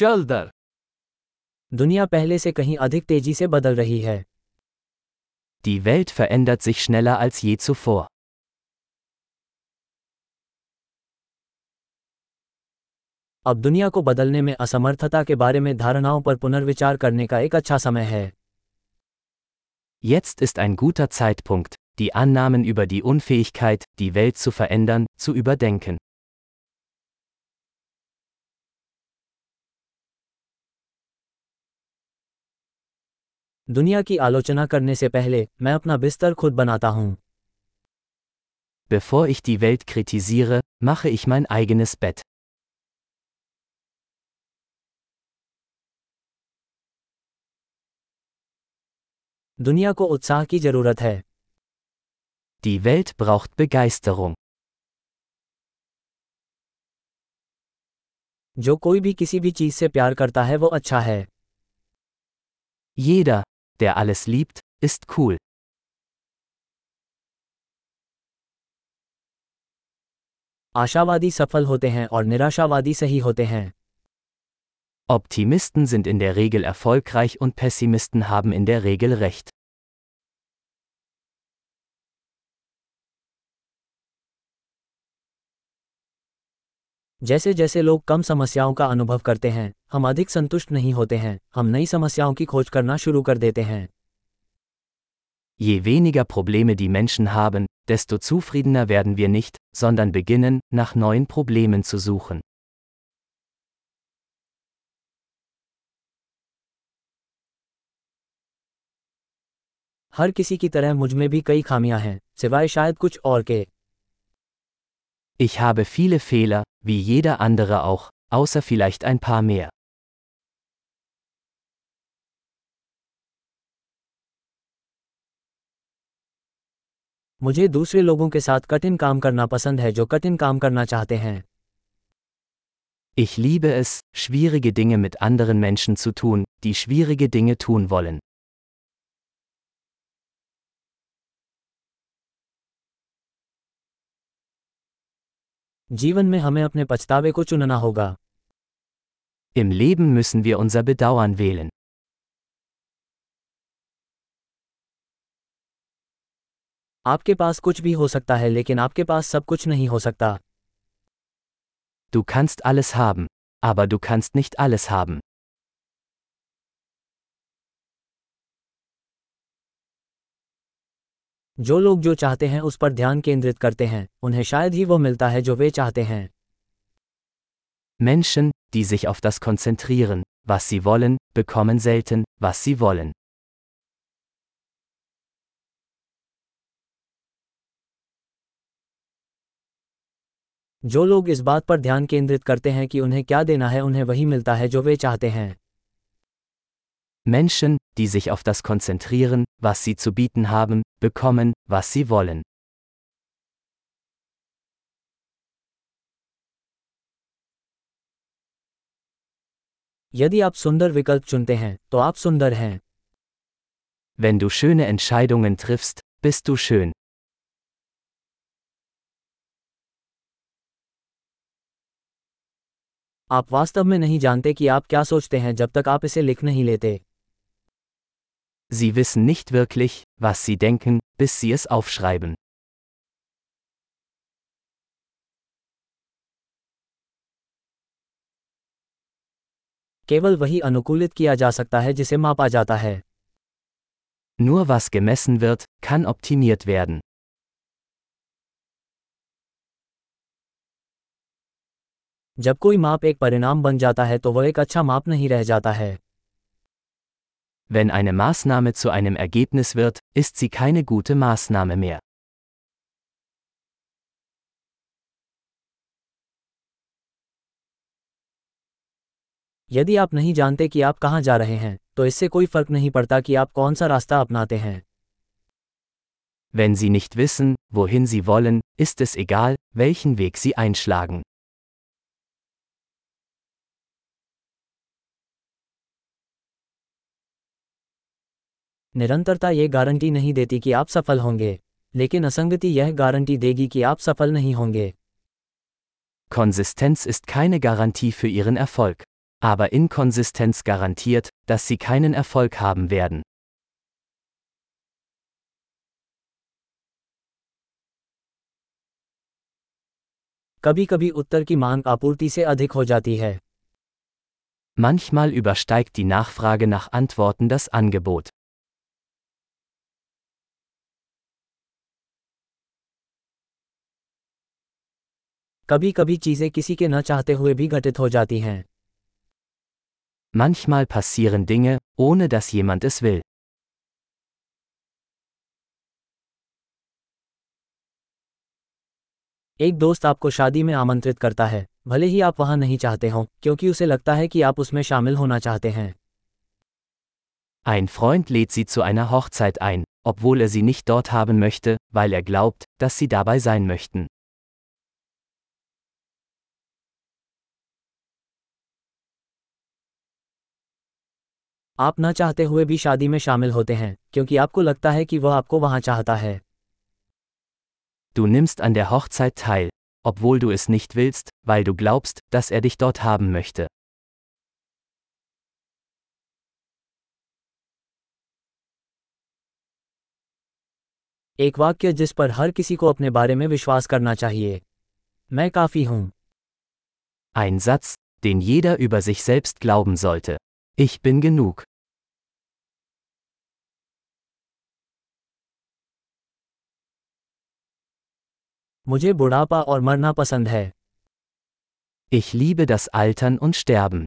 चल दर दुनिया पहले से कहीं अधिक तेज़ी से बदल रही है Die Welt verändert sich schneller als je zuvor. अब दुनिया को बदलने में असमर्थता के बारे में धारणाओं पर पुनर्विचार करने का एक अच्छा समय है Jetzt ist ein guter Zeitpunkt, die Annahmen über die Unfähigkeit, die Welt zu verändern, zu überdenken. दुनिया की आलोचना करने से पहले मैं अपना बिस्तर खुद बनाता हूँ Bevor ich die Welt kritisiere, mache ich mein eigenes Bett. दुनिया को उत्साह की ज़रूरत है Die Welt braucht Begeisterung. जो कोई भी किसी भी चीज़ से प्यार करता है वो अच्छा है Jeder, der alles liebt, ist cool. आशावादी सफल होते हैं और निराशावादी सही होते हैं Optimisten sind in der Regel erfolgreich und Pessimisten haben in der Regel recht. जैसे जैसे लोग कम समस्याओं का अनुभव करते हैं हम अधिक संतुष्ट नहीं होते हैं हम नई समस्याओं की खोज करना शुरू कर देते हैं Je weniger Probleme die Menschen haben, desto zufriedener werden wir nicht, sondern beginnen, nach neuen Problemen zu suchen. हर किसी की तरह मुझ भी कई खामियाँ हैं सिवाय शायद कुछ और के Ich habe viele Fehler, wie jeder andere auch, außer vielleicht ein paar mehr. मुझे दूसरे लोगों के साथ कठिन काम करना पसंद है जो कठिन काम करना चाहते हैं Ich liebe es, schwierige Dinge mit anderen Menschen zu tun, die schwierige Dinge tun wollen. जीवन में हमें अपने पछतावे को चुनना होगा Im Leben müssen wir unser Bedauern wählen. आपके पास कुछ भी हो सकता है लेकिन आपके पास सब कुछ नहीं हो सकता Du kannst alles haben, aber du kannst nicht alles haben. जो लोग जो चाहते हैं उस पर ध्यान केंद्रित करते हैं उन्हें शायद ही वो मिलता है जो वे चाहते हैं Menschen, die sich auf das konzentrieren, was sie wollen, bekommen selten, was sie wollen. जो लोग इस बात पर ध्यान केंद्रित करते हैं कि उन्हें क्या देना है उन्हें वही मिलता है जो वे चाहते हैं Menschen, die sich auf das konzentrieren, was sie zu bieten haben, bekommen, was sie wollen. यदि आप सुंदर विकल्प चुनते हैं तो आप सुंदर हैं Wenn du schöne Entscheidungen triffst, bist du schön. आप वास्तव में नहीं जानते कि आप क्या सोचते हैं जब तक आप इसे लिख नहीं लेते Sie wissen nicht wirklich, was sie denken, bis sie es aufschreiben. केवल वही अनुकूलित किया जा सकता है जिसे मापा जाता है Nur was gemessen wird, kann optimiert werden. जब कोई माप एक परिणाम बन जाता है तो वह एक अच्छा माप नहीं रह जाता है Wenn eine Maßnahme zu einem Ergebnis wird, ist sie keine gute Maßnahme mehr. यदि आप नहीं जानते कि आप कहाँ जा रहे हैं तो इससे कोई फर्क नहीं पड़ता कि आप कौन सा रास्ता अपनाते हैं Wenn Sie nicht wissen, wohin Sie wollen, ist es egal, welchen Weg Sie einschlagen. निरंतरता ये गारंटी नहीं देती कि आप सफल होंगे लेकिन असंगति यह गारंटी देगी कि आप सफल नहीं होंगे Konsistenz ist keine Garantie für Ihren Erfolg. Aber Inkonsistenz garantiert, dass sie keinen Erfolg haben werden. कभी कभी उत्तर की मांग आपूर्ति से अधिक हो जाती है Manchmal übersteigt die Nachfrage nach Antworten das Angebot. कभी कभी चीज़ें किसी के न चाहते हुए भी घटित हो जाती हैं Manchmal passieren Dinge, ohne dass jemand es will. एक दोस्त आपको शादी में आमंत्रित करता है भले ही आप वहाँ नहीं चाहते हों क्योंकि उसे लगता है कि आप उसमें शामिल होना चाहते हैं Ein Freund lädt sie zu einer Hochzeit ein, obwohl er sie nicht dort haben möchte, weil er glaubt, dass sie dabei sein möchten. आप न चाहते हुए भी शादी में शामिल होते हैं क्योंकि आपको लगता है कि वह आपको वहां चाहता है Du nimmst an der Hochzeit teil, obwohl du es nicht willst, weil du glaubst, dass er dich dort haben möchte. एक वाक्य जिस पर हर किसी को अपने बारे में विश्वास करना चाहिए मैं काफी हूं Ein Satz, den jeder über sich selbst glauben sollte. Ich bin genug. मुझे बुढ़ापा और मरना पसंद है Ich liebe das Altern und Sterben.